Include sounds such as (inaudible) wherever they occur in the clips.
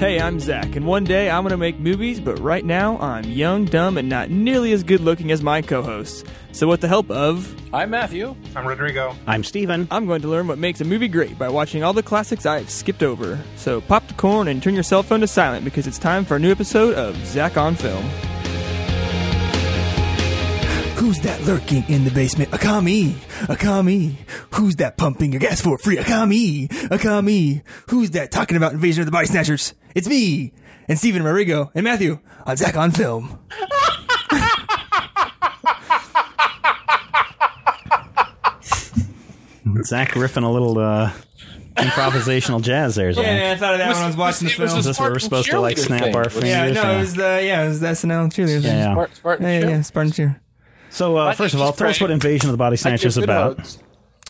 Hey, I'm Zach, and one day I'm going to make movies, but right now I'm young, dumb, and not nearly as good looking as my co hosts. So, with the help of, I'm Matthew. I'm Rodrigo. I'm Steven. I'm going to learn what makes a movie great by watching all the classics I've skipped over. So, pop the corn and turn your cell phone to silent because it's time for a new episode of Zach on Film. Who's that lurking in the basement? Akami! Akami! Who's that pumping your gas for free? Akami! Akami! Who's that talking about invasion of the body snatchers? It's me! And Stephen Marigo and Matthew on Zach on Film. (laughs) Zach riffing a little uh, improvisational jazz there. Zach. Yeah, I thought of that Was- when I was watching the it was film. Is this where we're supposed to like snap thing. our fingers? yeah, no, it was the yeah, it was the SNL cheerleaders. Yeah, yeah. Spart- Spartan yeah, yeah, yeah, Spartan cheer. So uh, My first of all, tell us what Invasion of the Body Snatchers is about.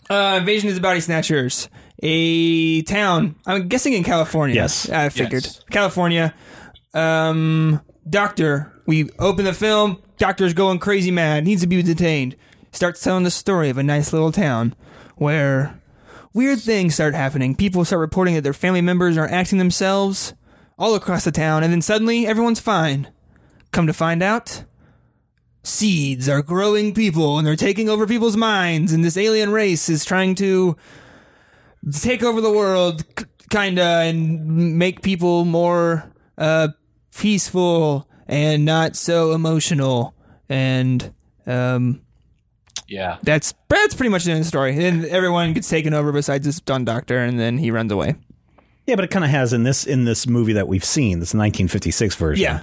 Uh, Invasion of the Body Snatchers, a town. I'm guessing in California. Yes. I figured Yes. California. Um, doctor. We open the film. Doctor's going crazy mad. Needs to be detained. Starts telling the story of a nice little town where weird things start happening. People start reporting that their family members are acting themselves all across the town, and then suddenly everyone's fine. Come to find out, seeds are growing people and they're taking over people's minds and this alien race is trying to take over the world k- kinda and make people more uh peaceful and not so emotional and um Yeah. that's that's pretty much the end of the story and everyone gets taken over besides this dumb doctor and then he runs away Yeah, but it kind of has in this in this movie that we've seen, this 1956 version. Yeah.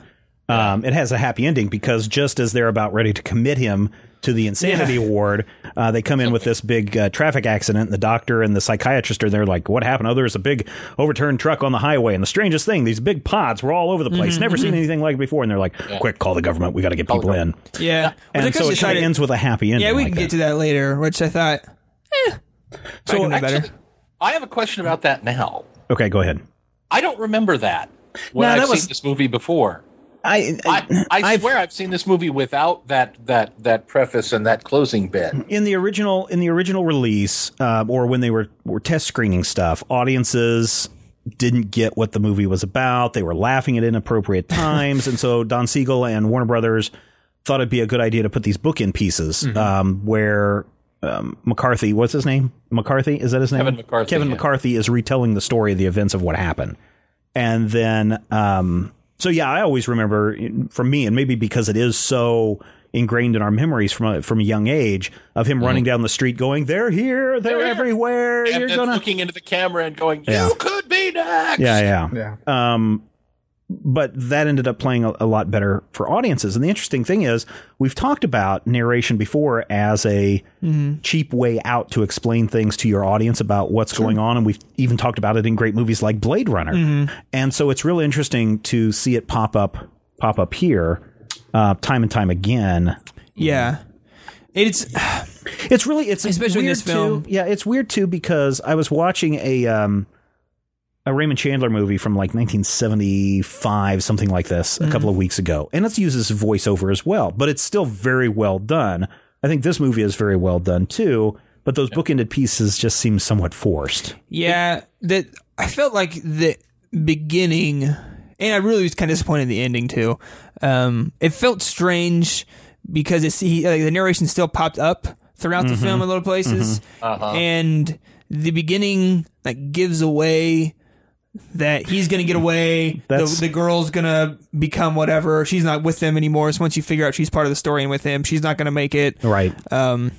Um, it has a happy ending because just as they're about ready to commit him to the insanity Yeah. (laughs) award, uh, they come in with this big uh, traffic accident. The doctor and the psychiatrist are there, like, "What happened? Oh, there's a big overturned truck on the highway, and the strangest thing, these big pods were all over the place. Never seen anything like it before." And they're like, "Quick, call the government. We got to get people in." yeah And Which so it kind of ends with a happy ending. yeah we like can get that. to that later which i thought eh, So I Actually, better I have a question about that now. Okay, go ahead. I don't remember that when No, I've that seen this movie before. I, I, I I've- swear I've seen this movie without that that that preface and that closing bit. in the original in the original release, uh, or when they were were test screening stuff, audiences didn't get what the movie was about. They were laughing at inappropriate (laughs) times, and so Don Siegel and Warner Brothers thought it'd be a good idea to put these bookend pieces um, where um, McCarthy, what's his name? McCarthy is that his name? Kevin McCarthy, Kevin yeah. McCarthy is retelling the story of the events of what happened, and then um, so yeah, I always remember for me, and maybe because it is so ingrained in our memories from a, from a young age of him running down the street going, "They're here, they're, They're here." everywhere, And you're then gonna." looking into the camera and going, "You could be next." Yeah, yeah. Yeah. Um, but that ended up playing a, a lot better for audiences. And the interesting thing is, we've talked about narration before as a cheap way out to explain things to your audience about what's going on. And we've even talked about it in great movies like Blade Runner. And so it's really interesting to see it pop up, pop up here, uh, time and time again. yeah it's It's really it's Especially in this film. Too. Yeah, it's weird too because I was watching a um a Raymond Chandler movie from like 1975, something like this, Mm-hmm. a couple of weeks ago, and it uses voiceover as well, but it's still very well done. I think this movie is very well done too, but those bookended pieces just seem somewhat forced. Yeah, that I felt like the beginning, and I really was kind of disappointed in the ending too. Um, it felt strange because it's he, like, the narration still popped up throughout the film in little places, and the beginning like gives away that he's gonna get away. The, That's- the girl's gonna become whatever. She's not with them anymore. So once you figure out she's part of the story and with him, she's not gonna make it. Right. Um,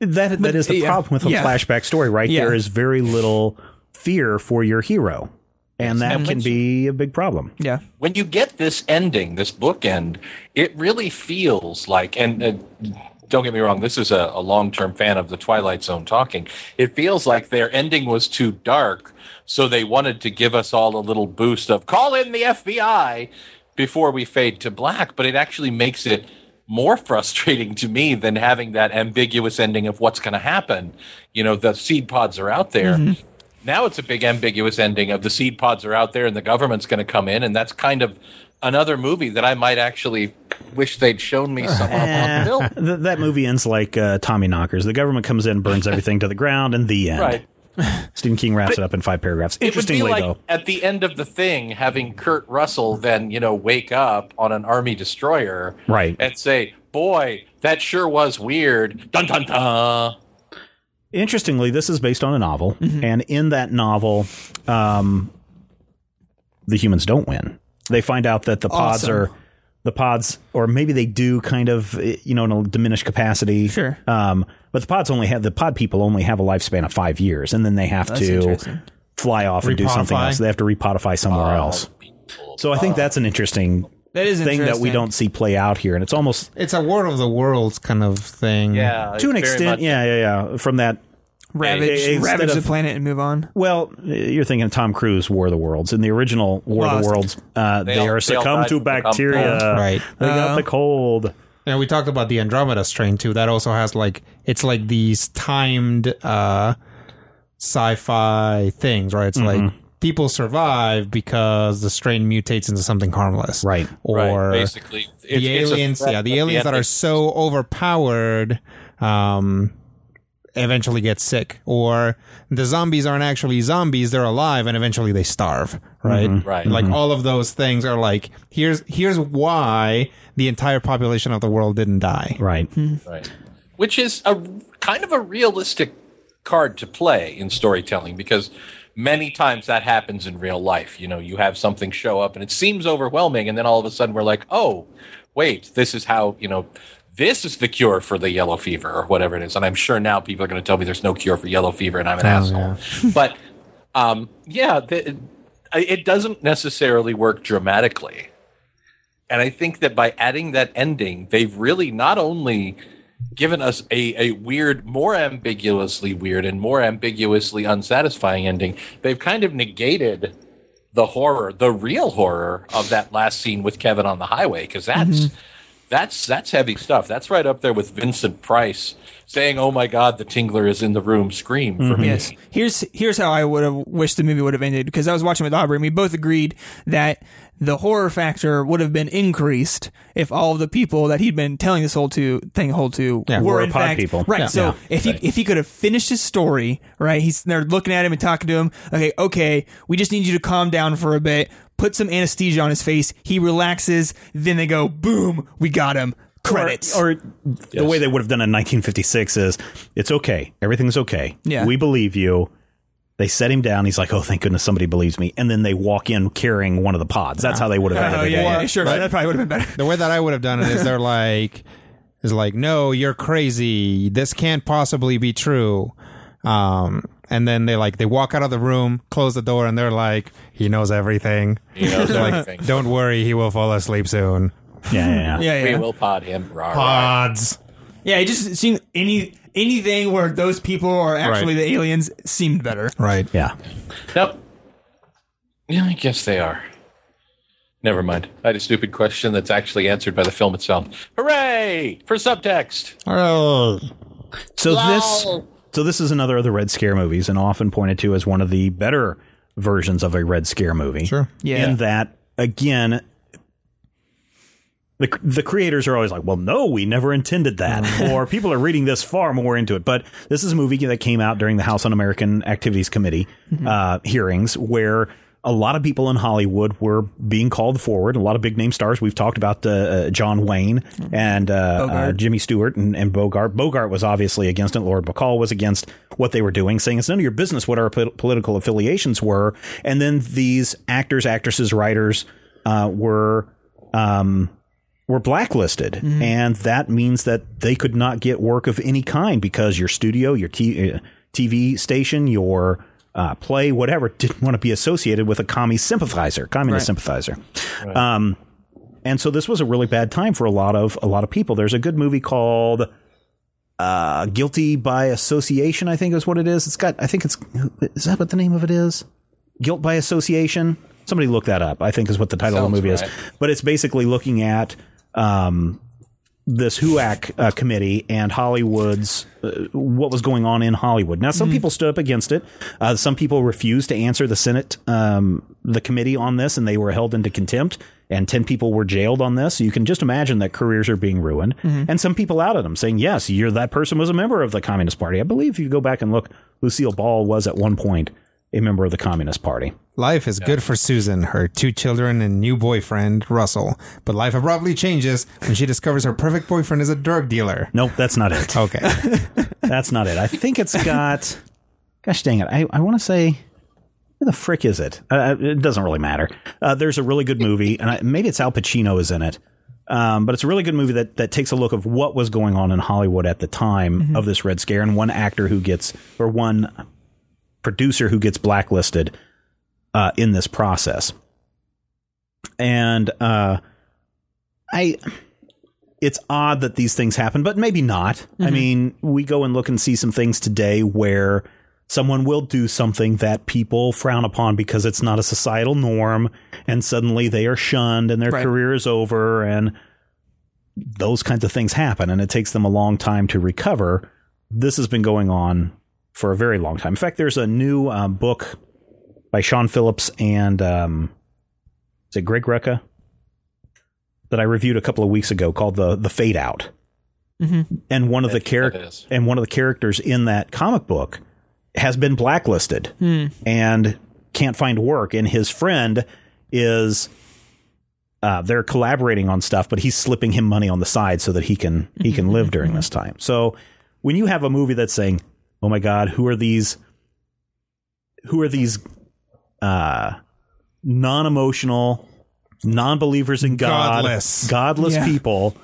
That that is the yeah, problem with a yeah. flashback story, right? Yeah. There is very little fear for your hero. And that And can once- be a big problem. yeah. when you get this ending, this bookend, it really feels like, and uh, don't get me wrong, this is a, a long term fan of the Twilight Zone talking. It feels like their ending was too dark, so they wanted to give us all a little boost of call in the FBI before we fade to black, but it actually makes it more frustrating to me than having that ambiguous ending of what's going to happen. You know, the seed pods are out there. Mm-hmm. Now it's a big ambiguous ending of the seed pods are out there and the government's going to come in, and that's kind of another movie that I might actually wish they'd shown me some of (laughs) on film. Th- that movie ends like uh, Tommyknockers. The government comes in, burns everything to the ground, and the end. Right. (laughs) Stephen King wraps it up in five paragraphs. It would be Interestingly, like though, at the end of the thing, having Kurt Russell then, you know, wake up on an army destroyer, Right. and say, "Boy, that sure was weird." Dun dun dun. interestingly, this is based on a novel, and in that novel, um, the humans don't win. They find out that the pods Awesome. are the pods, or maybe they do kind of, you know, in a diminished capacity. Sure. Um, but the pods only have the pod people only have a lifespan of five years, and then they have That's to fly off and do something else. They have to repodify somewhere else. So I think that's an interesting That is thing that we don't see play out here, and it's almost It's a War of the Worlds kind of thing. Yeah, to an extent, much- yeah, yeah, yeah. From that ravage, Instead ravage of- the planet and move on. Well, you're thinking Tom Cruise War of the Worlds. In the original War of the Worlds, uh, they, They all- are they all succumb to from the cold. bacteria. Right. They got Uh, the cold. And we talked about the Andromeda strain too. That also has like it's like these timed uh sci-fi things, right? It's Mm-hmm. like people survive because the strain mutates into something harmless. Right. Or right, basically, the it's- it's a aliens, yeah, the at aliens that are so overpowered um eventually get sick or the zombies aren't actually zombies they're alive and eventually they starve right mm-hmm. Right. like mm-hmm. all of those things are like here's here's why the entire population of the world didn't die Right. Hmm. Right. Which is a kind of a realistic card to play in storytelling because many times that happens in real life. You know, you have something show up and it seems overwhelming, and then all of a sudden we're like, oh, wait, this is how, you know, this is the cure for the yellow fever or whatever it is. And I'm sure now people are going to tell me there's no cure for yellow fever and I'm an asshole. (laughs) but um, yeah, the, it doesn't necessarily work dramatically. And I think that by adding that ending, they've really not only given us a, a weird, more ambiguously weird and more ambiguously unsatisfying ending, they've kind of negated the horror, the real horror of that last scene with Kevin on the highway, because that's that's that's heavy stuff. That's right up there with Vincent Price saying, "Oh my God, the Tingler is in the room." Scream for mm-hmm. me. Yes. Here's here's how I would have wished the movie would have ended because I was watching with Aubrey and we both agreed that the horror factor would have been increased if all of the people that he'd been telling this whole to thing whole to Yeah, were were in pod fact people. right. Yeah. So Yeah. if he if he could have finished his story, right? He's they're looking at him and talking to him. Okay, okay, we just need you to calm down for a bit. Put some anesthesia on his face. He relaxes. Then they go, boom, we got him. Credits. Or, or the way they would have done in 1956 is it's okay. Everything's okay. Yeah. We believe you. They set him down. He's like, oh, thank goodness somebody believes me. And then they walk in carrying one of the pods. That's how they would have oh edited yeah, it. yeah, sure. That probably would have been better. the way that I would have done it is they're (laughs) like is like no you're crazy this can't possibly be true um and then they like they walk out of the room close the door and they're like he knows everything He knows like don't worry he will fall asleep soon Yeah, yeah, yeah. Yeah, We will pod him. Rah, rah. pods Yeah, it just seemed any anything where those people are actually Right. the aliens seemed better. right Yeah. Nope. Yeah, I guess they are. Never mind. I had a stupid question that's actually answered by the film itself. Hooray for subtext! oh So this so this is another of the Red Scare movies and often pointed to as one of the better versions of a Red Scare movie. Sure. Yeah. In that again the, the creators are always like, well, no, we never intended that. or people are reading this far more into it. But this is a movie that came out during the House Un-American Activities Committee uh, hearings where a lot of people in Hollywood were being called forward. A lot of big name stars. We've talked about uh, uh, John Wayne and uh, uh, Jimmy Stewart and, and Bogart. Bogart was obviously against it. Lauren Bacall was against what they were doing, saying it's none of your business what our po- political affiliations were. And then these actors, actresses, writers uh, were um, were blacklisted, and that means that they could not get work of any kind because your studio, your t- uh, TV station, your uh, play, whatever, didn't want to be associated with a commie sympathizer, communist sympathizer. Um, and so this was a really bad time for a lot of a lot of people. There's a good movie called uh, Guilty by Association, I think is what it is. It's got, I think it's, is that what the name of it is? Guilt by Association. Somebody look that up. I think is what the title of the movie right. is. But it's basically looking at um, this HUAC uh, committee and Hollywood's uh, what was going on in Hollywood. Now, some people stood up against it. Uh, some people refused to answer the Senate, um, the committee on this, and they were held into contempt. And ten people were jailed on this. So you can just imagine that careers are being ruined. And some people outed them, saying, "Yes, you're that person was a member of the Communist Party." I believe if you go back and look Lucille Ball was at one point a member of the Communist Party. Life is good for Susan, her two children, and new boyfriend, Russell. But life abruptly changes when she discovers her perfect boyfriend is a drug dealer. Nope, that's not it. Okay. (laughs) That's not it. I think it's got. Gosh dang it! I, I want to say. Where the frick is it? Uh, it doesn't really matter. Uh, there's a really good movie, and I, maybe it's Al Pacino is in it. Um, but it's a really good movie that, that takes a look of what was going on in Hollywood at the time of this Red Scare, and one actor who gets, or one producer who gets blacklisted uh, in this process. And uh, I, it's odd that these things happen, but maybe not. I mean, we go and look and see some things today where someone will do something that people frown upon because it's not a societal norm, and suddenly they are shunned and their Right. career is over, and those kinds of things happen, and it takes them a long time to recover. This has been going on for a very long time. In fact, there's a new um, book by Sean Phillips and um, is it Greg Rucka that I reviewed a couple of weeks ago called the the Fade Out. And one of the characters and one of the characters in that comic book has been blacklisted and can't find work. And his friend is uh, they're collaborating on stuff, but he's slipping him money on the side so that he can he can live during this time. So when you have a movie that's saying, "Oh my God, who are these? Who are these uh, non-emotional, non-believers in God, Godless. godless Yeah. people?"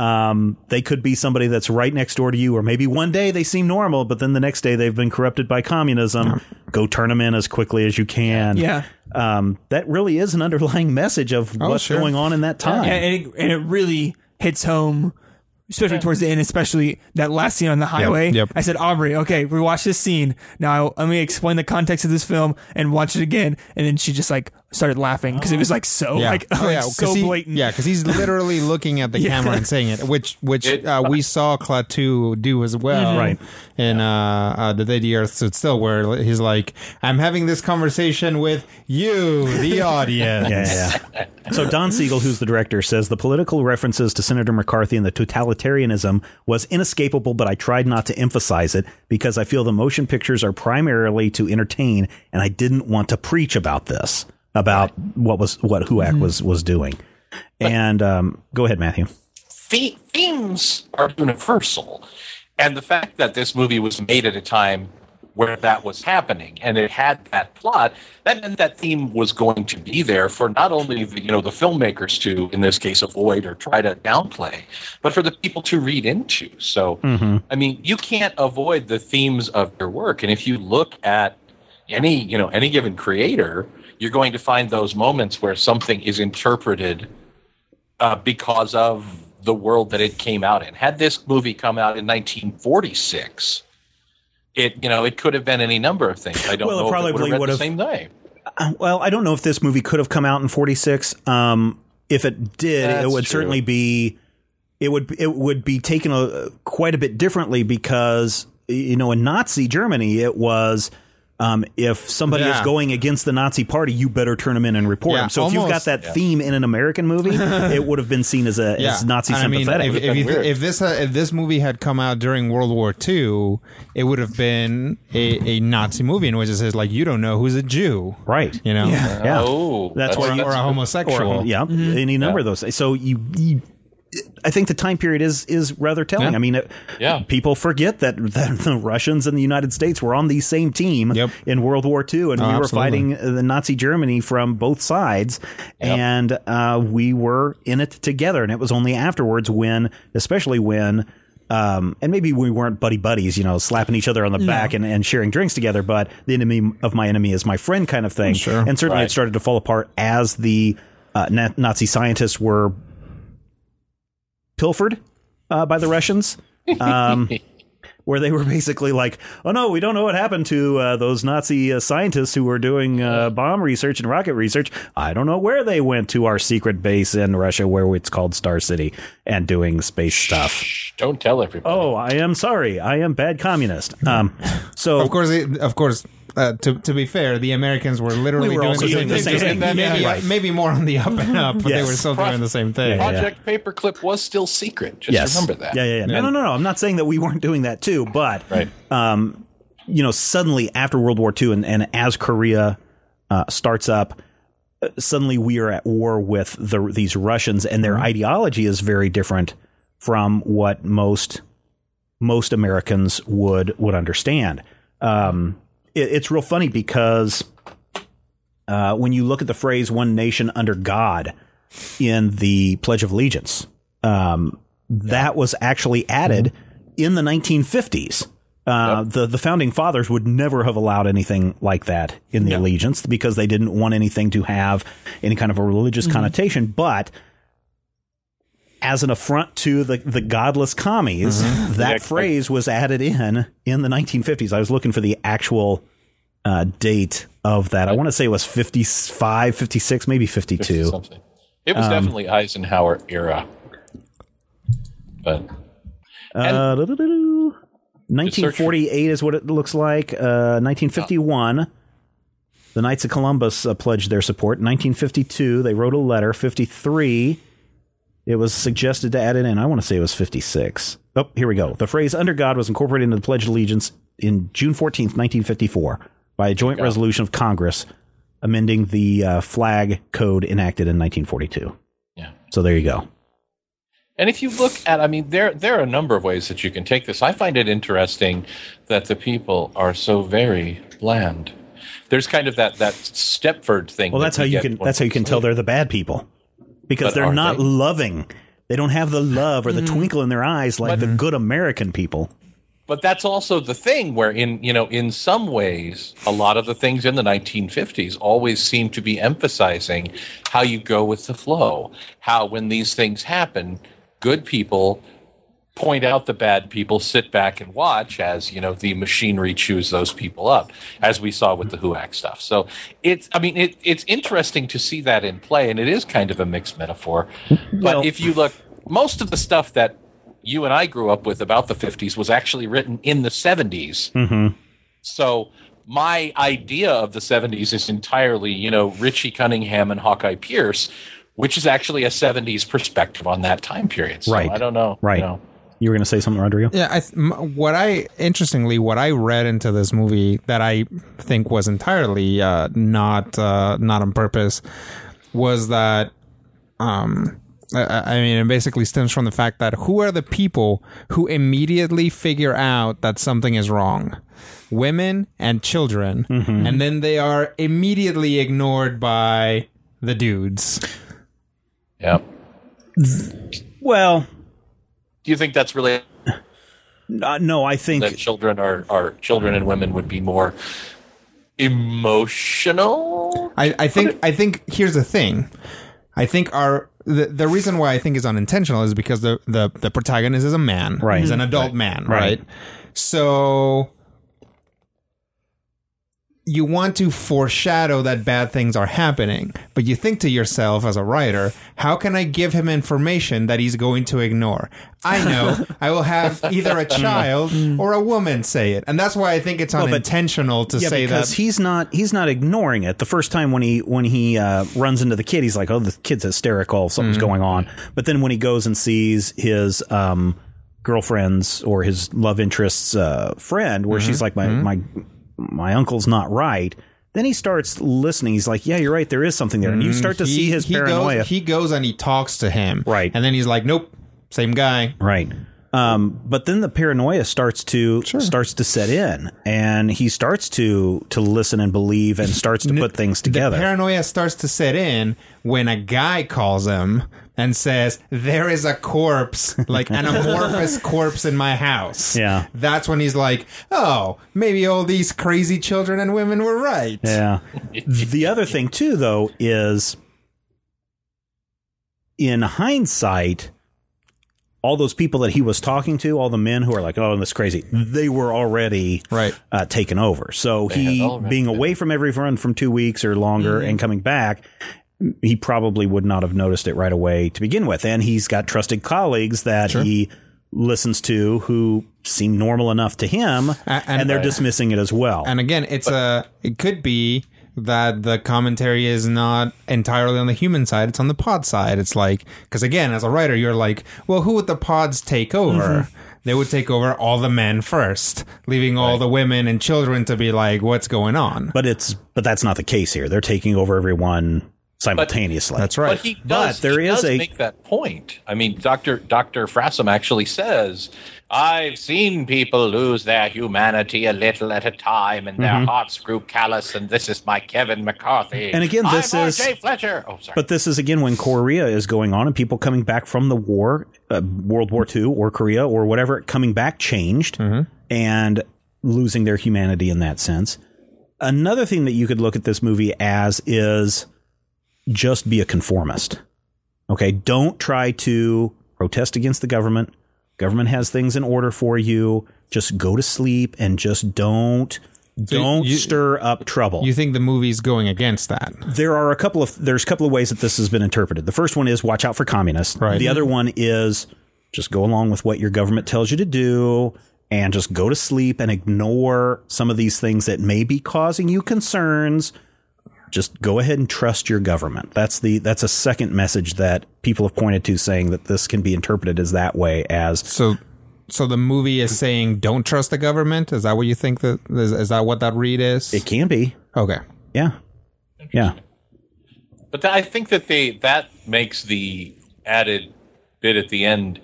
Um, they could be somebody that's right next door to you, or maybe one day they seem normal, but then the next day they've been corrupted by communism. Go turn them in as quickly as you can. Yeah. Um, that really is an underlying message of Oh, what's sure. going on in that time. and, and, it, and it really hits home, especially towards the end, especially that last scene on the highway. yep. I said, Aubrey, okay, we watched this scene. Now let me explain the context of this film and watch it again. And then she just like started laughing because it was like so Yeah. like, (laughs) Oh, like, yeah, so 'cause he- blatant. Yeah, because he's literally (laughs) looking at the camera and saying it, which which It- uh, we saw Klaatu do as well, Right. In uh, uh, the day the Earth stood still, where he's like, "I'm having this conversation with you, the (laughs) audience." Yeah, yeah. so Don Siegel, who's the director, says the political references to Senator McCarthy and the totalitarianism was inescapable, but I tried not to emphasize it because I feel the motion pictures are primarily to entertain, and I didn't want to preach about this, about what was what HUAC was was doing. And um, go ahead, Matthew. the- themes are universal. And the fact that this movie was made at a time where that was happening and it had that plot, that meant that theme was going to be there for not only the you know the filmmakers to, in this case, avoid or try to downplay, but for the people to read into. So I mean, you can't avoid the themes of your work. And if you look at any, you know, any given creator, you're going to find those moments where something is interpreted uh, because of the world that it came out in. Had this movie come out in 1946, it you know it could have been any number of things. I don't Well, it know probably if it would have read would've- the same day. Well, I don't know if this movie could have come out in 46. Um, if it did, it would true. certainly be it would it would be taken a, quite a bit differently because you know in Nazi Germany it was um, if somebody is going against the Nazi party, you better turn them in and report Yeah, them. So if you've got almost- that theme in an American movie, (laughs) it would have been seen as a as Nazi And I mean, if, if, you th- if this uh, if this movie had come out during World War II, it would have been a, a Nazi movie in which it says like you don't know who's a Jew, right. you know, Yeah. Yeah. Oh, That's why you- or a homosexual. Or, yeah, any number of those. So you, you, I think the time period is is rather telling. Yeah. I mean, it, Yeah. people forget that, (laughs) that the Russians and the United States were on the same team Yep. in World War II, and Oh, we were absolutely. fighting uh, the Nazi Germany from both sides, and uh, we were in it together. And it was only afterwards when, especially when. Um, and maybe we weren't buddy buddies, you know, slapping each other on the back and, and sharing drinks together, but the enemy of my enemy is my friend kind of thing. Sure. And certainly it started to fall apart as the uh, Nazi scientists were pilfered uh, by the Russians. Um, (laughs) where they were basically like, "Oh no, we don't know what happened to uh, those Nazi uh, scientists who were doing uh, bomb research and rocket research. I don't know where they went to our secret base in Russia, where it's called Star City, and doing space stuff." Shh, don't tell everybody. Oh, I am sorry. I am bad communist. Um, (laughs) so Of course, it, of course. Uh, to to be fair, the Americans were literally We were doing, the, doing same the same thing. thing. Maybe, Yeah, right. maybe more on the up and up, but they were still doing the same thing. Yeah. Project Paperclip was still secret. Just yes, remember that. Yeah, yeah, yeah. No, no, no, no. I'm not saying that we weren't doing that too, but Right. um, you know, suddenly after World War II and, and as Korea uh, starts up, uh, suddenly we are at war with the, these Russians, and their ideology is very different from what most most Americans would would understand. Um, it, it's real funny because uh, when you look at the phrase "one nation under God" in the Pledge of Allegiance, um, that was actually added in the 1950s. Uh, the the founding fathers would never have allowed anything like that in the allegiance because they didn't want anything to have any kind of a religious connotation. But as an affront to the, the godless commies, that phrase was added in in the 1950s. I was looking for the actual uh, date of that. I want to say it was 55, 56, maybe 52. something. It Um, was definitely Eisenhower era. But Uh, 1948 is what it looks like. Uh, 1951, the Knights of Columbus uh, pledged their support. 1952, they wrote a letter. 53, it was suggested to add it in. I want to say it was 56. Oh, here we go. The phrase "under God" was incorporated into the Pledge of Allegiance in June 14th, 1954, by a joint resolution of Congress amending the uh, flag code enacted in 1942. yeah. So there you go. And if you look at, I mean, there there are a number of ways that you can take this. I find it interesting that the people are so very bland. There's kind of that that Stepford thing. Well, that that's how you can. That's how you can tell they're the bad people because But they're not they? loving. They don't have the love or the mm. twinkle in their eyes like the good American people. But that's also the thing where in you know in some ways a lot of the things in the 1950s always seem to be emphasizing how you go with the flow. How when these things happen, good people point out the bad people, sit back and watch as you know the machinery chews those people up, as we saw with the mm-hmm. HUAC stuff. So it's, I mean, it, it's interesting to see that in play, and it is kind of a mixed metaphor. Mm-hmm. But Well- if you look, most of the stuff that you and I grew up with about the 50s was actually written in the 70s. Mm-hmm. So my idea of the 70s is entirely, you know, Richie Cunningham and Hawkeye Pierce, which is actually a 70s perspective on that time period. So Right. I don't know. Right. You know. You were going to say something, Rodrigo? Yeah, I th- m- what I interestingly what I read into this movie that I think was entirely uh, not uh, not on purpose was that um I, I mean it basically stems from the fact that who are the people who immediately figure out that something is wrong women and children and then they are immediately ignored by the dudes Yeah. Well, Do you think that's really uh, no, I think that children are, are children and women would be more emotional? I, I think I think here's the thing. I think our the, the reason why I think is unintentional is because the, the, the protagonist is a man. Right. He's an adult man, right? Right. So you want to foreshadow that bad things are happening, but you think to yourself as a writer, how can I give him information that he's going to ignore? I know (laughs) I will have either a child or a woman say it. And that's why I think it's but- unintentional to yeah, say because that he's not he's not ignoring it. The first time when he when he uh, runs into the kid, he's like, "Oh, the kid's hysterical. Something's Mm-hmm. going on." But then when he goes and sees his um, girlfriend's or his love interest's uh, friend, where Mm-hmm. she's like, "My my my uncle's not right." Then he starts listening. He's like, "Yeah, you're right. There is something there." And you start to Mm-hmm. He- see his he paranoia. Goes, he goes and he talks to him. Right. And then he's like, nope, same guy. Right. Um, but then the paranoia starts to starts to set in, and he starts to to listen and believe, and starts to put things together. The paranoia starts to set in when a guy calls him and says, there is a corpse, like an (laughs) amorphous corpse in my house. Yeah. That's when he's like, oh, maybe all these crazy children and women were right. yeah. the other thing too, though, is in hindsight, all those people that he was talking to, all the men who are like, "Oh, that's crazy," they were already Right. uh, taken over. So he, being been. away from everyone from two weeks or longer Mm-hmm. and coming back, he probably would not have noticed it right away to begin with. And he's got trusted colleagues that he listens to who seem normal enough to him, and- and, they're uh, dismissing it as well. And again, it's a, it could be that the commentary is not entirely on the human side, it's on the pod side. It's like, because again, as a writer, you're like, well, who would the pods take over? Mm-hmm. they would take over all the men first, leaving all the women and children to be like, "What's going on?" But it's but that's not the case here. They're taking over everyone simultaneously. That's right. But he But does. there he is does a- make that point. I mean, Doctor Doctor Frassum actually says, "I've seen people lose their humanity a little at a time, and their hearts grew callous. And this is my Kevin McCarthy. Mm-hmm. And again, this I'm is- R.J. Fletcher. Oh, sorry. But this is again when Korea is going on and people coming back from the war, uh, World War II or Korea or whatever, coming back changed and losing their humanity in that sense. Another thing that you could look at this movie as is just be a conformist. Okay, don't try to protest against the government. Government has things in order for you. Just go to sleep and just don't don't you- stir up trouble you think the movie's going against that? there are a couple of there's a couple of ways that this has been interpreted. The first one is watch out for communists. Right. The other mm-hmm. one is just go along with what your government tells you to do and just go to sleep and ignore some of these things that may be causing you concerns. Just go ahead and trust your government. That's the that's a second message that people have pointed to saying that this can be interpreted as that way as So, so the movie is saying, "Don't trust the government." Is that what you think? That is, is that what that read is? it can be. okay. Yeah. Yeah. But th- I think that they that makes the added bit at the end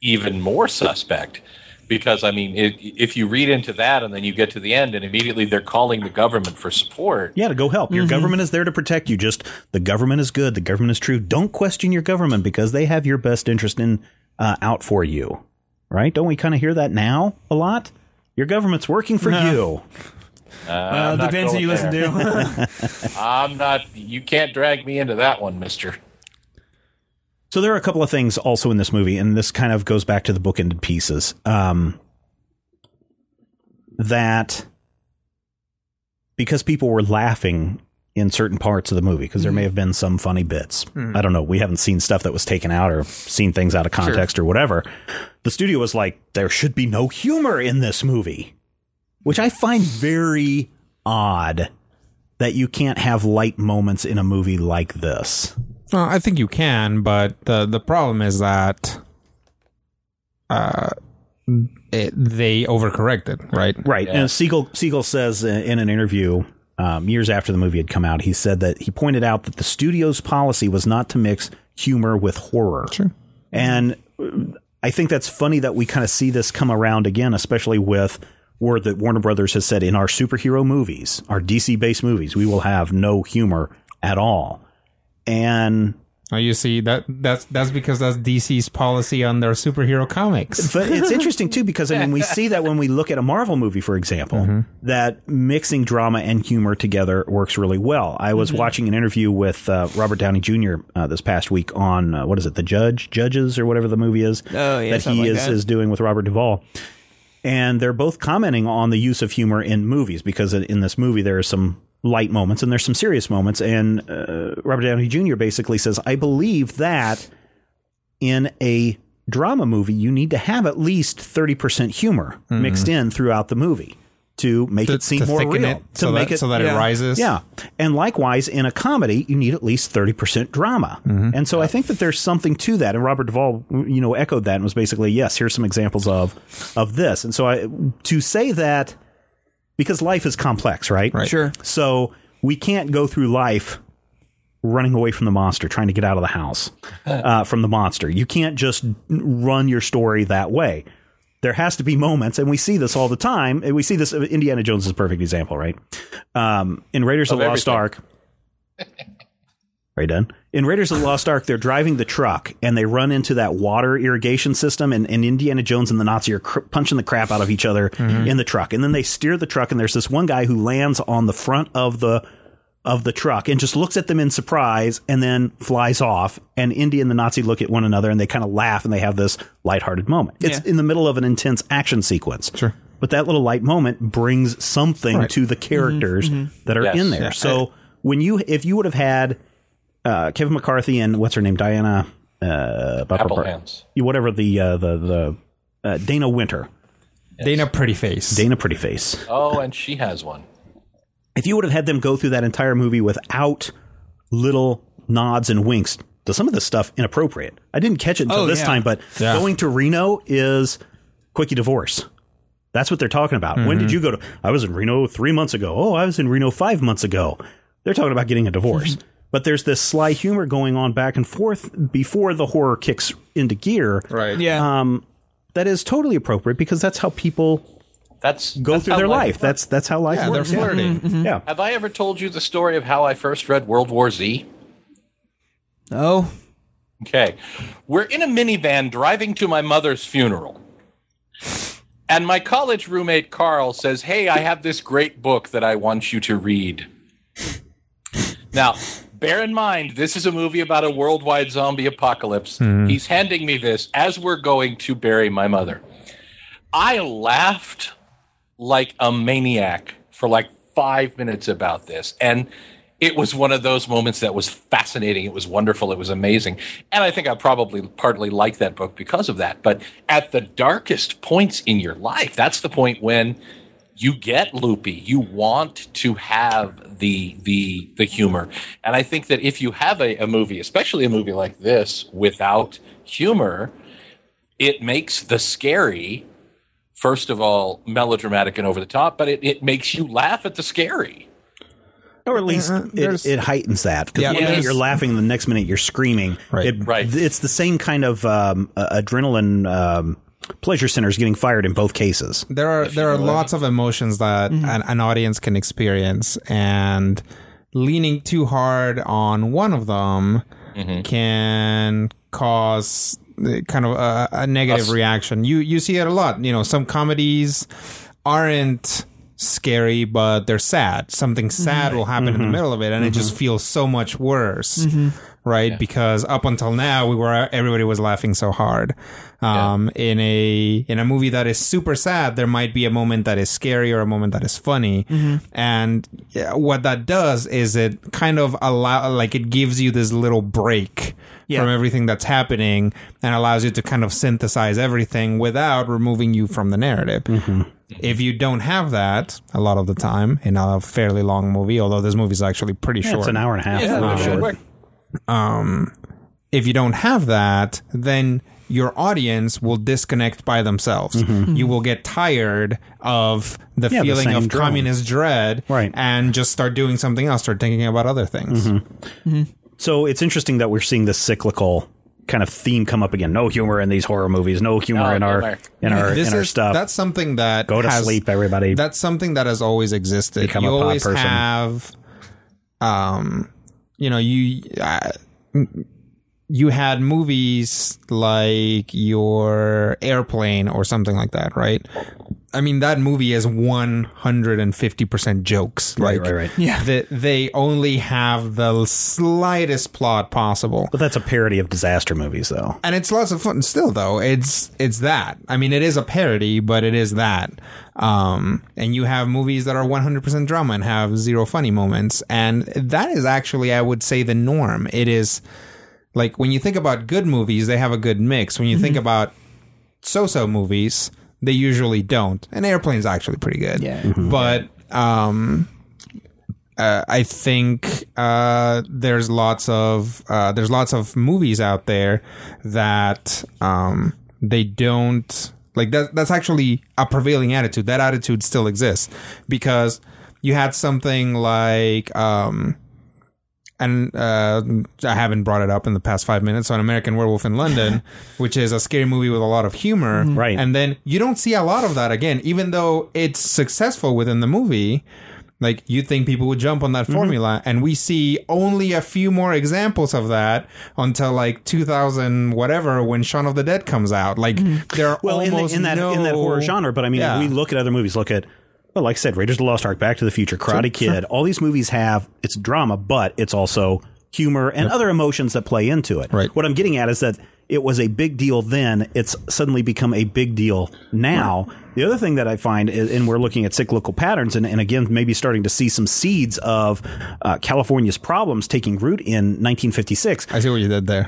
even more suspect because I mean, if, if you read into that and then you get to the end and immediately they're calling the government for support. Yeah, to go help. Your government is there to protect you. Just the government is good. The government is true. Don't question your government because they have your best interest in uh, out for you. Right? Don't we kind of hear that now a lot? Your government's working for you. Uh, I'm depends who going you listen there. to. (laughs) (laughs) I'm not. You can't drag me into that one, Mister. So there are a couple of things also in this movie, and this kind of goes back to the bookended pieces. Um, that because people were laughing in certain parts of the movie, because there may have been some funny bits. I don't know. We haven't seen stuff that was taken out or seen things out of context or whatever. The studio was like, there should be no humor in this movie, which I find very odd that you can't have light moments in a movie like this. Uh, I think you can, but the the problem is that uh, it, they overcorrected, right? Right. And Siegel Siegel says uh, in an interview um, years after the movie had come out, he said that he pointed out that the studio's policy was not to mix humor with horror. Sure. And uh, I think that's funny that we kind of see this come around again, especially with word that Warner Brothers has said in our superhero movies, our DC based movies, we will have no humor at all. And Oh, you see that that's that's because that's DC's policy on their superhero comics. but it's interesting too because I mean we see that when we look at a Marvel movie, for example, that mixing drama and humor together works really well. I was watching an interview with uh, Robert Downey Jr. Uh, this past week on uh, what is it, The Judge, Judges, or whatever the movie is Oh, yeah, that he like is that. is doing with Robert Duvall. And they're both commenting on the use of humor in movies because in- in this movie there are some light moments and there's some serious moments. And uh, Robert Downey Jr. basically says, "I believe that in a drama movie, you need to have at least 30% humor mixed in throughout the movie to make To, it seem to more real. it to so make that, it so that yeah. it rises. yeah. And likewise, in a comedy, you need at least 30% drama. And so I think that there's something to that. And Robert Duvall, you know, echoed that and was basically, yes, here's some examples of, of this. And so I, to say that, because life is complex, right? Right. Sure. So we can't go through life running away from the monster, trying to get out of the house (laughs) uh, from the monster. You can't just run your story that way. There has to be moments, and we see this all the time. And we see this. Indiana Jones is a perfect example, right? Um, in Raiders of, Of the Lost. Ark. (laughs) Are you done? In Raiders of the Lost Ark, they're driving the truck and they run into that water irrigation system, and, and Indiana Jones and the Nazi are cr- punching the crap out of each other mm-hmm. in the truck. And then they steer the truck, and there's this one guy who lands on the front of the of the truck and just looks at them in surprise and then flies off. And Indy and the Nazi look at one another and they kind of laugh and they have this lighthearted moment. It's Yeah. in the middle of an intense action sequence. Sure. But that little light moment brings something Right. to the mm-hmm. characters mm-hmm. that are Yes. in there. Yeah. So when you, if you would have had uh, Kevin McCarthy and what's her name, Diana, uh, ba- ba- Apple ba- hands. whatever the uh, the the uh, Dana Wynter, Dana Pretty Face. Dana Prettyface. Oh, and she has one. If you would have had them go through that entire movie without little nods and winks to some of this stuff inappropriate. I didn't catch it until Oh, this yeah. time, but Yeah. going to Reno is quickie divorce. That's what they're talking about. When did you go to? I was in Reno three months ago. Oh, I was in Reno five months ago. They're talking about getting a divorce. (laughs) but there's this sly humor going on back and forth before the horror kicks into gear. Right. Yeah. Um, that is totally appropriate because that's how people That's go that's through their life life. That's that's how life Yeah, they're works. Yeah. flirting. Yeah. Have I ever told you the story of how I first read World War Z? oh, Okay. We're in a minivan driving to my mother's funeral. And my college roommate Carl says, Hey, I have this great book that I want you to read. Now, bear in mind, this is a movie about a worldwide zombie apocalypse. Mm-hmm. He's handing me this as we're going to bury my mother. I laughed like a maniac for like five minutes about this. And it was one of those moments that was fascinating. It was wonderful. It was amazing. And I think I probably partly like that book because of that. But at the darkest points in your life, that's the point when you get loopy. You want to have the the the humor. And I think that if you have a, a movie, especially a movie like this, without humor, it makes the scary first of all melodramatic and over the top, but it, it makes you laugh at the scary. Or at least Uh, it, it heightens that. Because Yeah, one minute you're laughing, the next minute you're screaming. Right. It- Right. It's the same kind of um, adrenaline um, pleasure centers getting fired in both cases. there are there are lots of emotions that mm-hmm. an, an audience can experience and leaning too hard on one of them can cause uh, kind of a, a negative Us- reaction. You you see it a lot. You know some comedies aren't scary but they're sad. Something sad mm-hmm. will happen in the mm-hmm. middle of it and it just feels so much worse right? Because up until now we were everybody was laughing so hard. Um in a in a movie that is super sad there might be a moment that is scary or a moment that is funny. And yeah, what that does is it kind of allow like it gives you this little break Yeah. from everything that's happening and allows you to kind of synthesize everything without removing you from the narrative. If you don't have that a lot of the time in a fairly long movie although this movie is actually pretty Yeah, short. it's an hour and a half. Yeah, really sure. short. if you don't have that, then your audience will disconnect by themselves. You will get tired of the Mm-hmm. Yeah, feeling same of drone. communist dread Right. and just start doing something else, start thinking about other things. Mm-hmm. So it's interesting that we're seeing this cyclical kind of theme come up again. No humor in these horror movies. No humor No in our humor. in our This in our is stuff. that's something that Go to has- sleep, everybody. That's something that has always existed. Become you a always person. have, um, you know, you uh, you had movies like your airplane or something like that, right? I mean, that movie is one hundred and fifty percent jokes. Right, like, right, right. Yeah. They, they only have the slightest plot possible. but that's a parody of disaster movies, though. and it's lots of fun still though it's it's that i mean it is a parody but it is that um and you have movies that are 100% drama and have zero funny moments and that is actually i would say the norm it is like when you think about good movies they have a good mix when you think about so-so movies they usually don't and airplane's actually pretty good Yeah. but um uh, I think uh, there's lots of uh, there's lots of movies out there that um, they don't like that. That's actually a prevailing attitude. That attitude still exists because you had something like um, and uh, I haven't brought it up in the past five minutes on American Werewolf in London, (laughs) which is a scary movie with a lot of humor. Right. And then you don't see a lot of that again, even though it's successful within the movie. Like you'd think people would jump on that Mm-hmm. formula, and we see only a few more examples of that until like 2000 whatever when Shaun of the Dead comes out. Like there are Mm-hmm. Well, in, the, almost in that no, in that horror genre, but I mean, Yeah. we look at other movies, look at well, like I said, Raiders of the Lost Ark, Back to the Future, Karate Kid. All these movies have it's drama, but it's also humor and other emotions that play into it. Right. What I'm getting at is that it was a big deal then. It's suddenly become a big deal now. The other thing that I find, is, and we're looking at cyclical patterns, and, and again, maybe starting to see some seeds of uh, California's problems taking root in 1956. I see what you did there.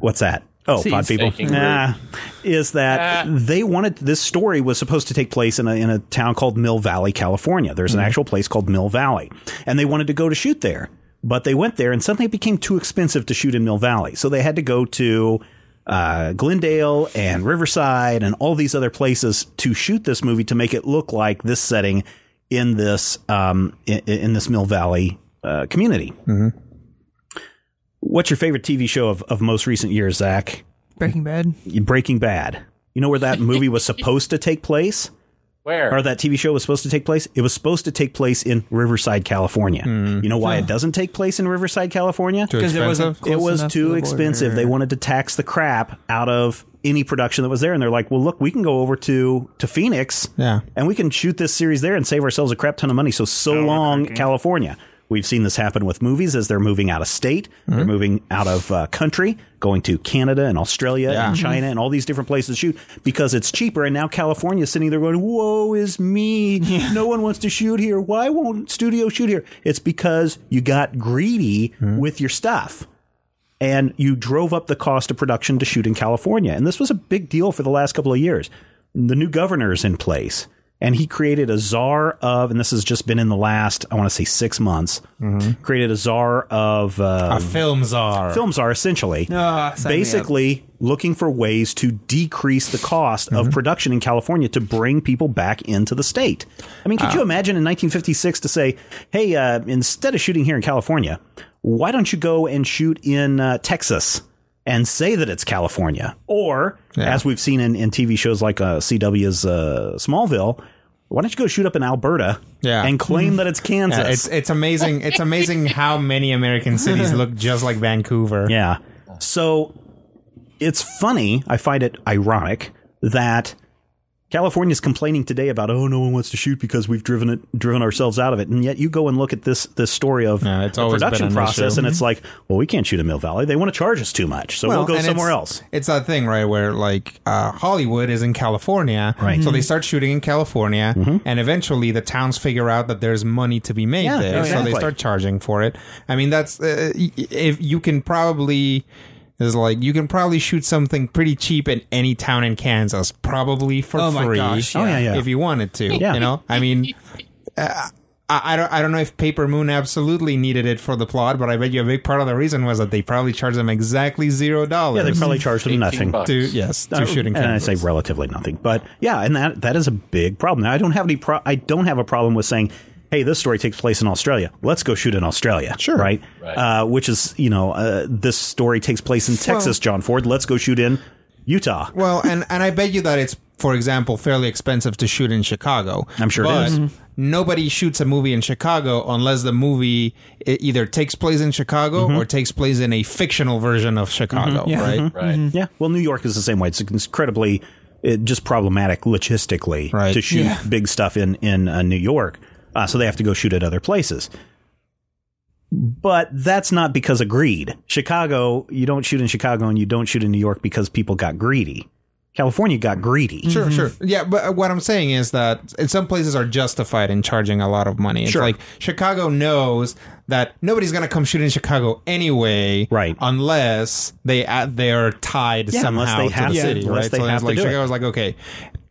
What's that? Oh, Seeds. pod people. Taking Nah, is that Ah. they wanted this story was supposed to take place in a in a town called Mill Valley, California. There's an actual place called Mill Valley, and they wanted to go to shoot there, but they went there and suddenly it became too expensive to shoot in Mill Valley, so they had to go to uh, Glendale and Riverside and all these other places to shoot this movie to make it look like this setting in this um, in, in this Mill Valley uh, community. What's your favorite TV show of, of most recent years, Zach? Breaking Bad. Breaking Bad. You know where that movie was (laughs) supposed to take place? Where? or that TV show was supposed to take place, it was supposed to take place in Riverside, California. Hmm. You know why it doesn't take place in Riverside, California? Because it wasn't it was enough to too the expensive. border. They wanted to tax the crap out of any production that was there, and they're like, "Well, look, we can go over to to Phoenix, Yeah. and we can shoot this series there and save ourselves a crap ton of money." So, so long, California. We've seen this happen with movies as they're moving out of state, Mm-hmm. they're moving out of uh, country, going to Canada and Australia Yeah. and China and all these different places to shoot because it's cheaper. And now California's sitting there going, "Whoa, is me! No one wants to shoot here. Why won't studio shoot here?" It's because you got greedy with your stuff and you drove up the cost of production to shoot in California. And this was a big deal for the last couple of years. The new governor is in place, and he created a czar of, and this has just been in the last, I want to say six months, created a czar of uh, A film czar. films are essentially up. basically looking for ways to decrease the cost of production in California to bring people back into the state. I mean, could you imagine in 1956 to say, "Hey, uh, instead of shooting here in California, why don't you go and shoot in uh, Texas?" And say that it's California, or Yeah. as we've seen in, in TV shows like uh, CW's uh, Smallville, why don't you go shoot up in Alberta Yeah. and claim that it's Kansas? Yeah, it's it's amazing. It's amazing (laughs) how many American cities look just like Vancouver. Yeah. So it's funny. I find it ironic that California's complaining today about oh no one wants to shoot because we've driven it driven ourselves out of it, and yet you go and look at this this story of Yeah, it's the production an process, issue. and it's like well we can't shoot in Mill Valley. They want to charge us too much, so we'll go somewhere it's, else. It's that thing, right, where like uh, Hollywood is in California, Right. So they start shooting in California, and eventually the towns figure out that there's money to be made Yeah, there, so they start charging for it. I mean, that's uh, if you can probably. Is like you can probably shoot something pretty cheap in any town in Kansas, probably for Oh my free. gosh, Oh, yeah, yeah. if you wanted to. Yeah. You know, I mean, uh, I, I don't I don't know if Paper Moon absolutely needed it for the plot, but I bet you a big part of the reason was that they probably charged them exactly zero dollars. Yeah, they probably charged them nothing. bucks. to yes to Uh, shoot in and I say relatively nothing, but yeah, and that that is a big problem. Now, I don't have any. Pro- I don't have a problem with saying, "Hey, this story takes place in Australia. Let's go shoot in Australia." Sure, right? Right. Uh, which is, you know, uh, this story takes place in Texas. John Ford. Let's go shoot in Utah. Well, and and I bet you that it's, for example, fairly expensive to shoot in Chicago. I'm sure it is. but is. Nobody shoots a movie in Chicago unless the movie either takes place in Chicago Mm-hmm. or takes place in a fictional version of Chicago, Yeah. right? Right. Yeah. Well, New York is the same way. It's incredibly it, just problematic logistically Right. to shoot Yeah. big stuff in in uh, New York. Uh, so they have to go shoot at other places. But that's not because of greed. Chicago, you don't shoot in Chicago and you don't shoot in New York because people got greedy. California got greedy. Sure, sure. Yeah, but what I'm saying is that in some places are justified in charging a lot of money. It's Sure. like Chicago knows that nobody's going to come shoot in Chicago anyway, Right. Unless they uh, they are tied Yeah, unless somehow they to have the to- city, unless right? they so have it's to like do it. Chicago's like, okay,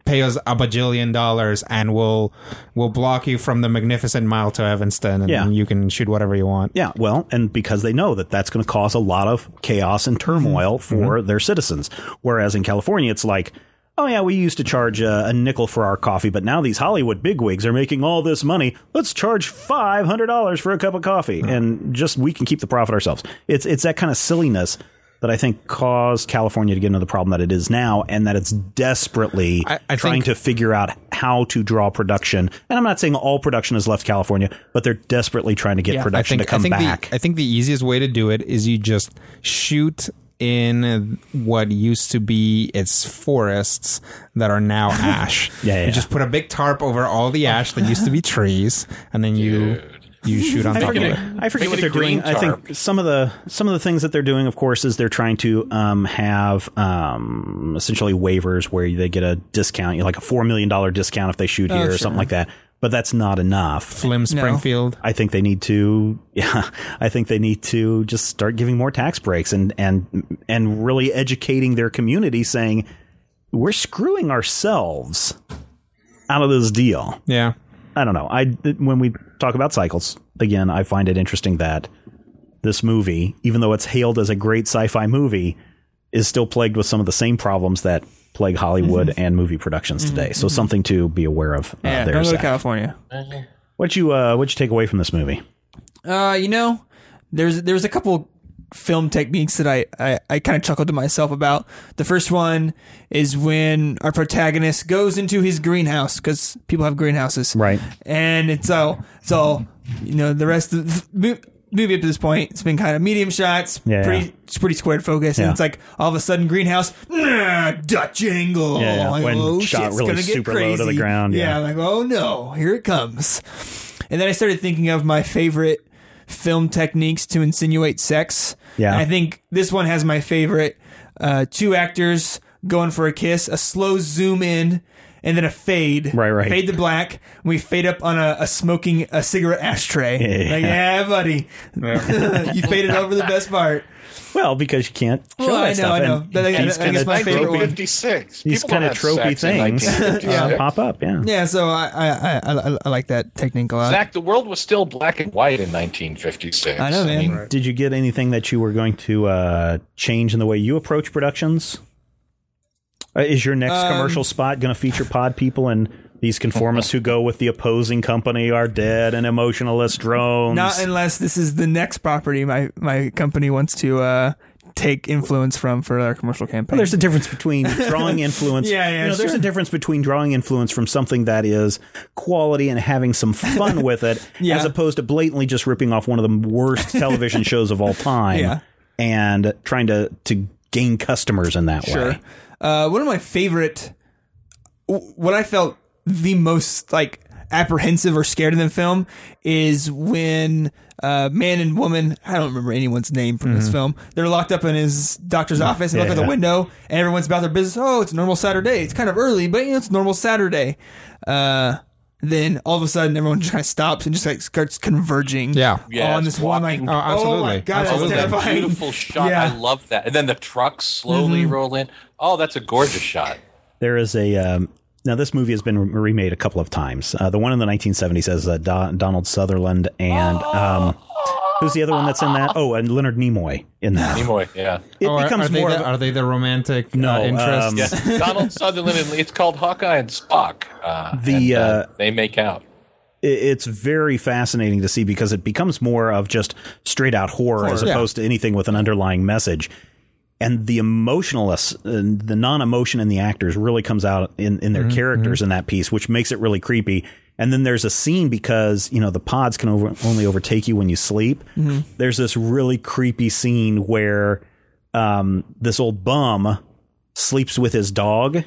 pay us a bajillion dollars and we'll we'll block you from the magnificent mile to Evanston, and Yeah. you can shoot whatever you want. Yeah, well, and because they know that that's going to cause a lot of chaos and turmoil mm-hmm. for their citizens. Whereas in California, it's like, oh yeah, we used to charge a, a nickel for our coffee, but now these Hollywood bigwigs are making all this money. Let's charge five hundred dollars for a cup of coffee, and just we can keep the profit ourselves. It's it's that kind of silliness that I think caused California to get into the problem that it is now, and that it's desperately I- I trying think- to figure out how to draw production. And I'm not saying all production has left California, but they're desperately trying to get Yeah. production to come I back. The, I think the easiest way to do it is you just shoot in what used to be its forests that are now (laughs) ash. Yeah, yeah, You just put a big tarp over all the ash that used to be trees, and then you you shoot on I top of forget, it. I forget what they're a green doing. I think some of the some of the things that they're doing, of course, is they're trying to um, have um, essentially waivers where they get a discount, you know, like a four million dollar discount if they shoot here or sure. something like that. But that's not enough. Flim Springfield. I think they need to, (laughs) yeah, I think they need to just start giving more tax breaks and and and really educating their community, saying we're screwing ourselves out of this deal. Yeah. I don't know. I when we talk about cycles again, I find it interesting that this movie, even though it's hailed as a great sci-fi movie, is still plagued with some of the same problems that plague Hollywood Mm-hmm. and movie productions today. So something to be aware of. Uh, Yeah, there, go to California. What'd you uh, What'd you take away from this movie? Uh, you know, there's there's a couple film techniques that I I, I kind of chuckled to myself about. The first one is when our protagonist goes into his greenhouse because people have greenhouses, Right. And it's all it's all you know. The rest of the movie up to this point, it's been kind of medium shots, Yeah, pretty yeah. it's pretty squared focus, Yeah. and it's like all of a sudden greenhouse, nah, Dutch angle, Yeah. Like, When oh, shot shit's really gonna get super low to the ground, yeah. yeah, like oh no, here it comes. And then I started thinking of my favorite film techniques to insinuate sex. Yeah. And I think this one has my favorite. Uh, two actors going for a kiss, a slow zoom in, and then a fade. Right, right. Fade to black. And we fade up on a, a smoking a cigarette ashtray. (laughs) Yeah. Like, yeah, buddy. (laughs) you faded over the best part. Well, because you can't show Well, that I know, stuff. I know. and But I- I- these I kinda my favorite tropey- one- These kind of have tropey things 1956. uh, pop up. Yeah. Yeah, so I I, I, I, I like that technique a lot. Zach, the world was still black and white in 1956. I know, man. mean, Did you get anything that you were going to uh, change in the way you approach productions? Uh, is your next Um, commercial spot going to feature pod people and these conformists who go with the opposing company are dead and emotionalist drones? Not unless this is the next property my, my company wants to uh, take influence from for our commercial campaign. Well, there's a difference between (laughs) drawing influence. Yeah, yeah, You know, there's a difference between drawing influence from something that is quality and having some fun (laughs) with it, Yeah. as opposed to blatantly just ripping off one of the worst television shows of all time, Yeah. and trying to to gain customers in that Sure. way. Uh, one of my favorite, what I felt the most like apprehensive or scared in the film is when uh, man and woman, I don't remember anyone's name from this film, they're locked up in his doctor's office and look Mm-hmm. yeah, out the yeah. window and everyone's about their business. Oh, it's a normal Saturday. It's kind of early, but you know, it's a normal Saturday. Uh, then all of a sudden everyone just kind of stops and just like starts converging Yeah. Yeah, on this one like walking- Oh, absolutely. oh my god Absolutely. that's that terrifying beautiful shot. Yeah. I love that. And then the trucks slowly roll in. Oh, that's a gorgeous shot. There is a um, now this movie has been remade a couple of times. Uh, the one in the 1970s has uh, Don- Donald Sutherland and um, who's the other one that's in that? Oh, and Leonard Nimoy in that. Nimoy, yeah. It Oh, becomes are they more the, a, are they the romantic No, uh, interest? um, Yeah, (laughs) Donald Sutherland. And it's called Hawkeye and Spock. Uh, The, and, uh, they make out. it's very fascinating to see because it becomes more of just straight out horror, as Horror. opposed to anything with an underlying message. And the emotionalness, uh, the non emotion in the actors really comes out in, in their characters in that piece, which makes it really creepy. And then there's a scene because, you know, the pods can over, only overtake you when you sleep. There's this really creepy scene where um, this old bum sleeps with his dog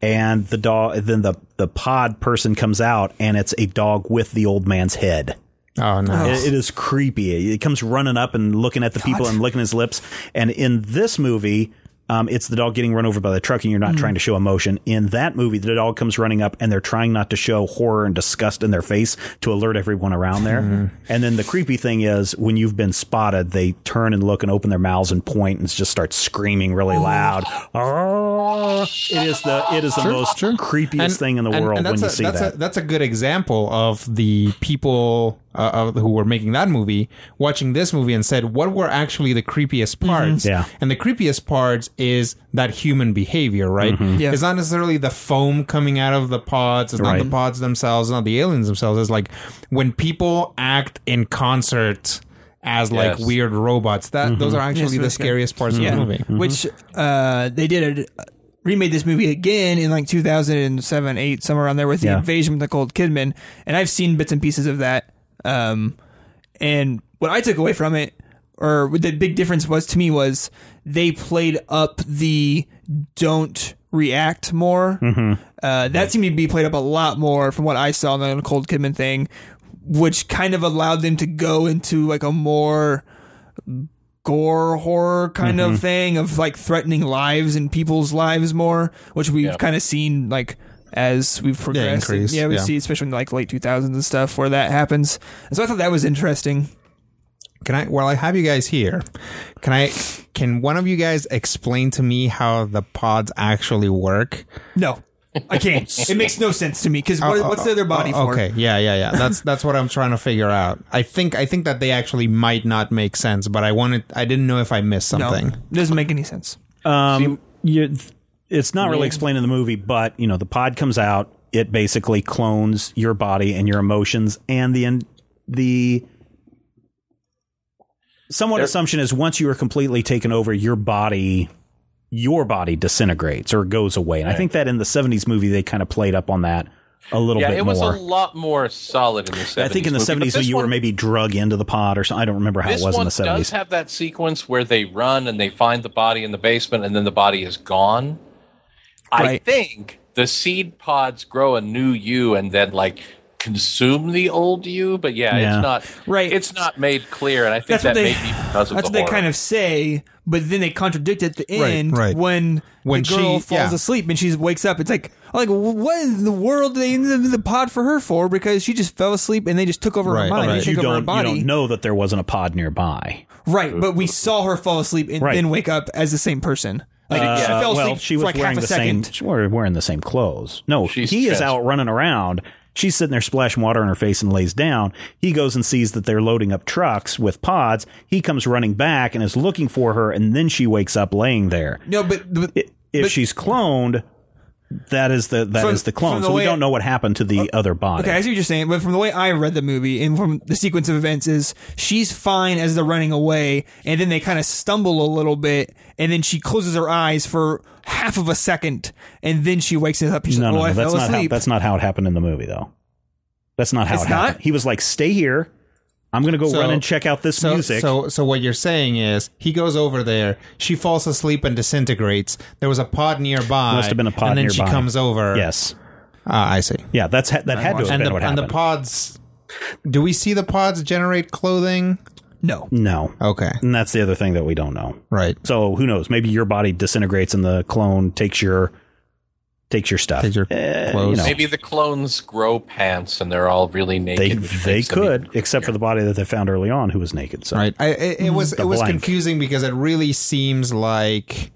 and the dog then the the pod person comes out and it's a dog with the old man's head Oh, nice. it, it is creepy. It comes running up and looking at the people and licking his lips. And in this movie um, it's the dog getting run over by the truck and you're not trying to show emotion. In that movie the dog comes running up and they're trying not to show horror and disgust in their face to alert everyone around there. And then the creepy thing is when you've been spotted they turn and look and open their mouths and point and just start screaming really loud. Oh, it is the it is the most creepiest thing in the and- world and when that's you a, see that's that. A, that's a good example of the people uh, of, who were making that movie watching this movie and said, what were actually the creepiest parts? Yeah. And the creepiest parts is that human behavior, right? Yeah. It's not necessarily the foam coming out of the pods. It's not Right. the pods themselves. It's not the aliens themselves. It's like when people act in concert as like Yes. weird robots. That those are actually the that's good. scariest parts of the movie. which uh, they did a, remade this movie again in like 2007 8 somewhere around there with the Yeah. invasion with nicole kidman and i've seen bits and pieces of that um, and what i took away from it or the big difference was to me was they played up the don't react more uh, that seemed to be played up a lot more from what i saw in the nicole kidman thing which kind of allowed them to go into like a more gore horror kind Mm-hmm. of thing of like threatening lives and people's lives more, which we've Yeah. kind of seen like as we've progressed. And, increase, yeah, we yeah. see especially in like late 2000s and stuff where that happens. And so I thought that was interesting. Can I, while I have you guys here, can I, can one of you guys explain to me how the pods actually work? No, I can't. it makes no sense to me because what, what's the other body Oh, for? Okay, yeah, yeah, yeah. That's that's what I'm trying to figure out. I think I think that they actually might not make sense, but I wanted I didn't know if I missed No, something. it doesn't make any sense. Um, you, it's not really explained in the movie, but you know, the pod comes out. It basically clones your body and your emotions, and the the somewhat There- assumption is once you are completely taken over, your body your body disintegrates or goes away. And I think that in the '70s movie they kind of played up on that a little bit. yeah, bit it was more. a lot more solid in the 70s. I think in the movie, '70s this you were maybe drug into the pod or something. I don't remember how it was in the '70s. does have that sequence where they run and they find the body in the basement, and then the body is gone. I think the seed pods grow a new you and then like consume the old you. But yeah, Yeah. it's not Right. It's not made clear, and I think That's that what they. may be because of That's the what they kind of say, but then they contradict at the end right. when When the girl she- falls yeah. asleep and she wakes up. It's like, like what in the world did they end the pod for her for? Because she just fell asleep and they just took over Right, her mind. right. You took over her don't, you don't know that there wasn't a pod nearby. Right, but we saw her fall asleep and Right. then wake up as the same person. Like she Uh, fell asleep well, she was for like wearing half a the second. same. She was wearing the same clothes. No, She's he is out running around. She's sitting there splashing water in her face and lays down. He goes and sees that they're loading up trucks with pods. He comes running back and is looking for her, and then she wakes up laying there. No, but, but If But- she's cloned, that is the that is From- the clone. the so we don't know what happened to the oh, other body. Okay, I see what you're saying, but from the way I read the movie and from the sequence of events is she's fine as they're running away, and then they kind of stumble a little bit, and then she closes her eyes for half of a second, and then she wakes up. She's no, like, no, "Oh, no, that's not how that's not how it happened in the movie, though. That's not how It's it happened. not? He was like, "Stay here. I'm going to go So- run and check out this So, music." so, so what you're saying is he goes over there. She falls asleep and disintegrates. There was a pod nearby. Must have been a pod and then nearby. she comes over. yes, Ah, I see. yeah, that's ha- that had to have And been the what and happened. the pods. Do we see the pods generate clothing? no. no, Okay, and that's the other thing that we don't know. right. So who knows? Maybe your body disintegrates and the clone takes your takes your stuff. Takes your Eh, clothes. you know, Maybe the clones grow pants and they're all really naked. they they could, even- except for the body that they found early on, who was naked. So Right. I, it, it was The it was blank. confusing because it really seems like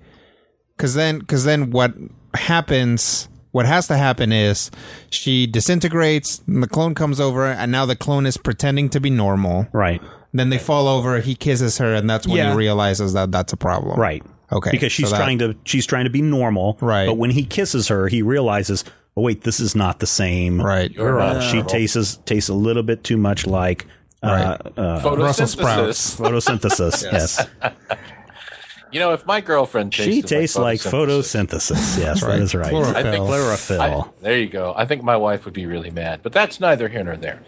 because then because then what happens what has to happen is she disintegrates and the clone comes over and now the clone is pretending to be normal right, then they fall over he kisses her and that's when Yeah. he realizes that that's a problem right, okay because she's so that- trying to she's trying to be normal, Right. But when he kisses her, he realizes, oh wait, this is not the same Right. You're not she tastes tastes a little bit too much like. Uh, uh, Brussels Photosynthesis. sprouts. photosynthesis. (laughs) yes. You know, if my girlfriend tastes She tastes like photosynthesis. (laughs) Yes, that is right. Chlorophyll. I think Chlorophyll. I- there you go. I think my wife would be really mad, but that's neither here nor there.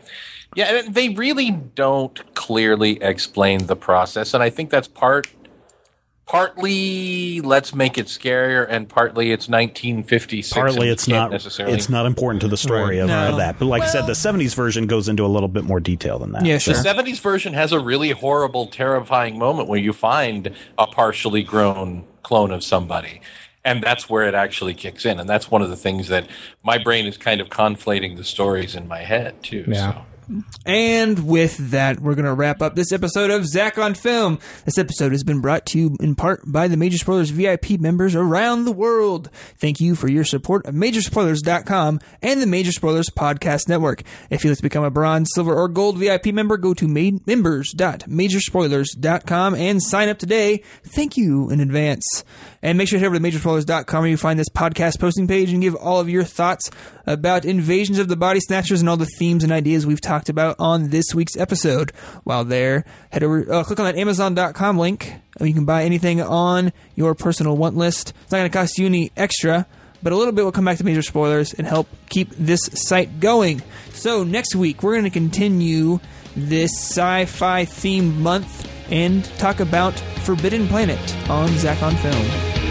Yeah, they really don't clearly explain the process, and I think that's part partly let's make it scarier, and partly it's 1956. Partly it's can't necessarily. it's not important to the story of, No. of that. But like I said, the '70s version goes into a little bit more detail than that. Yeah, sure. The 70s version has a really horrible, terrifying moment where you find a partially grown clone of somebody. And that's where it actually kicks in. And that's one of the things that my brain is kind of conflating the stories in my head, too. Yeah. So. And with that, we're going to wrap up this episode of Zach on Film. This episode has been brought to you in part by the Major Spoilers VIP members around the world. Thank you for your support of Majorspoilers.com and the Major Spoilers Podcast Network. If you'd like to become a bronze, silver, or gold VIP member, go to ma- members.majorspoilers.com and sign up today. Thank you in advance. And make sure to head over to majorspoilers.com where you find this podcast posting page and give all of your thoughts about invasions of the body snatchers and all the themes and ideas we've talked about on this week's episode. While there, head over, uh, click on that Amazon.com link. You can buy anything on your personal want list. It's not going to cost you any extra, but a little bit will come back to major spoilers and help keep this site going. So next week, we're going to continue this sci-fi theme month and talk about Forbidden Planet on Zach on Film.